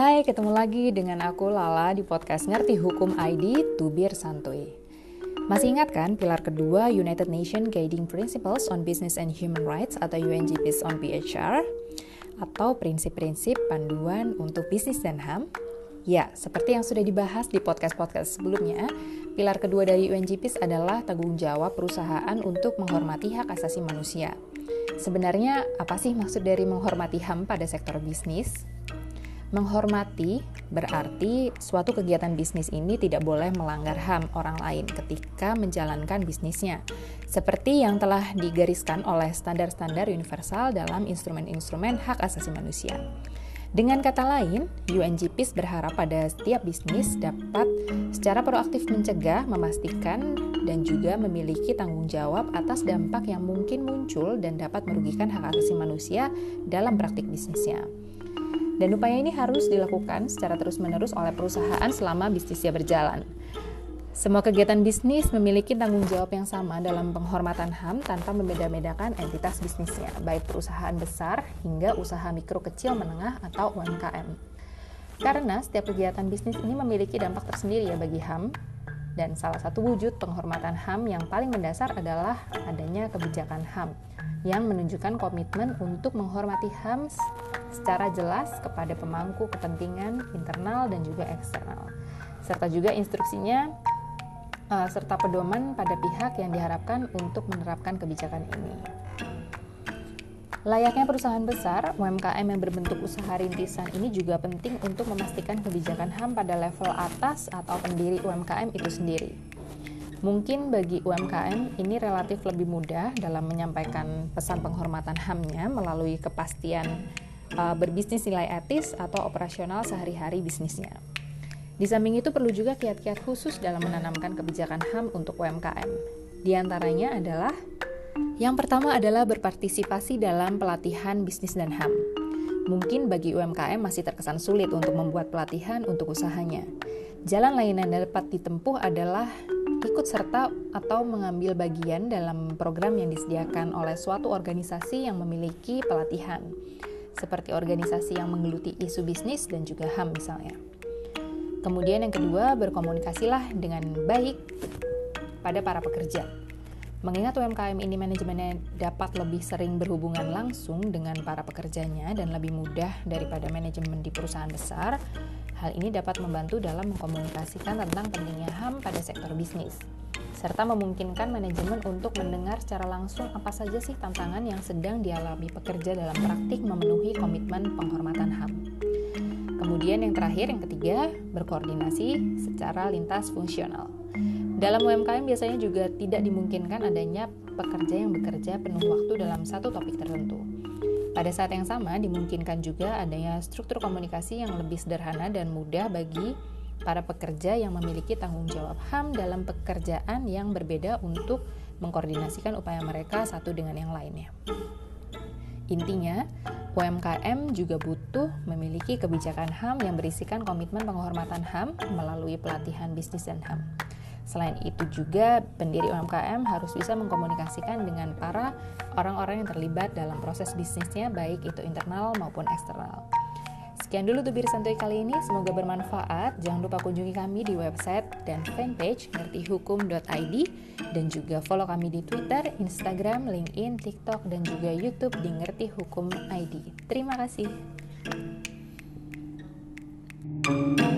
Hai, ketemu lagi dengan aku Lala di podcast Ngerti Hukum ID Tubir Santuy. Masih ingat kan pilar kedua United Nations Guiding Principles on Business and Human Rights atau UNGPs on PHR? Atau prinsip-prinsip panduan untuk bisnis dan HAM? Ya, seperti yang sudah dibahas di podcast-podcast sebelumnya, pilar kedua dari UNGPs adalah tanggung jawab perusahaan untuk menghormati hak asasi manusia. Sebenarnya, apa sih maksud dari menghormati HAM pada sektor bisnis? Menghormati berarti suatu kegiatan bisnis ini tidak boleh melanggar HAM orang lain ketika menjalankan bisnisnya, seperti yang telah digariskan oleh standar-standar universal dalam instrumen-instrumen hak asasi manusia. Dengan kata lain, UNGPs berharap pada setiap bisnis dapat secara proaktif mencegah, memastikan, dan juga memiliki tanggung jawab atas dampak yang mungkin muncul dan dapat merugikan hak asasi manusia dalam praktik bisnisnya. Dan upaya ini harus dilakukan secara terus-menerus oleh perusahaan selama bisnisnya berjalan. Semua kegiatan bisnis memiliki tanggung jawab yang sama dalam penghormatan HAM tanpa membeda-bedakan entitas bisnisnya, baik perusahaan besar hingga usaha mikro kecil menengah atau UMKM. Karena setiap kegiatan bisnis ini memiliki dampak tersendiri ya bagi HAM, dan salah satu wujud penghormatan HAM yang paling mendasar adalah adanya kebijakan HAM yang menunjukkan komitmen untuk menghormati HAM secara jelas kepada pemangku kepentingan internal dan juga eksternal. Serta juga instruksinya uh, serta pedoman pada pihak yang diharapkan untuk menerapkan kebijakan ini. Layaknya perusahaan besar, UMKM yang berbentuk usaha rintisan ini juga penting untuk memastikan kebijakan HAM pada level atas atau pendiri UMKM itu sendiri. Mungkin bagi UMKM ini relatif lebih mudah dalam menyampaikan pesan penghormatan HAM-nya melalui kepastian uh, berbisnis nilai etis atau operasional sehari-hari bisnisnya. Di samping itu perlu juga kiat-kiat khusus dalam menanamkan kebijakan HAM untuk UMKM. Di antaranya adalah yang pertama adalah berpartisipasi dalam pelatihan bisnis dan HAM. Mungkin bagi UMKM masih terkesan sulit untuk membuat pelatihan untuk usahanya. Jalan lain yang dapat ditempuh adalah ikut serta atau mengambil bagian dalam program yang disediakan oleh suatu organisasi yang memiliki pelatihan, seperti organisasi yang menggeluti isu bisnis dan juga HAM misalnya. Kemudian yang kedua, berkomunikasilah dengan baik pada para pekerja Mengingat UMKM ini manajemennya dapat lebih sering berhubungan langsung dengan para pekerjanya dan lebih mudah daripada manajemen di perusahaan besar, hal ini dapat membantu dalam mengkomunikasikan tentang pentingnya HAM pada sektor bisnis, serta memungkinkan manajemen untuk mendengar secara langsung apa saja sih tantangan yang sedang dialami pekerja dalam praktik memenuhi komitmen penghormatan HAM. Kemudian yang terakhir, yang ketiga, berkoordinasi secara lintas fungsional. Dalam UMKM biasanya juga tidak dimungkinkan adanya pekerja yang bekerja penuh waktu dalam satu topik tertentu. Pada saat yang sama, dimungkinkan juga adanya struktur komunikasi yang lebih sederhana dan mudah bagi para pekerja yang memiliki tanggung jawab HAM dalam pekerjaan yang berbeda untuk mengkoordinasikan upaya mereka satu dengan yang lainnya. Intinya, UMKM juga butuh memiliki kebijakan HAM yang berisikan komitmen penghormatan HAM melalui pelatihan bisnis dan HAM. Selain itu juga pendiri UMKM harus bisa mengkomunikasikan dengan para orang-orang yang terlibat dalam proses bisnisnya baik itu internal maupun eksternal. Sekian dulu tubir santuy kali ini, semoga bermanfaat. Jangan lupa kunjungi kami di website dan fanpage ngertihukum.id dan juga follow kami di Twitter, Instagram, LinkedIn, TikTok, dan juga YouTube di Ngerti Hukum Terima kasih. thank you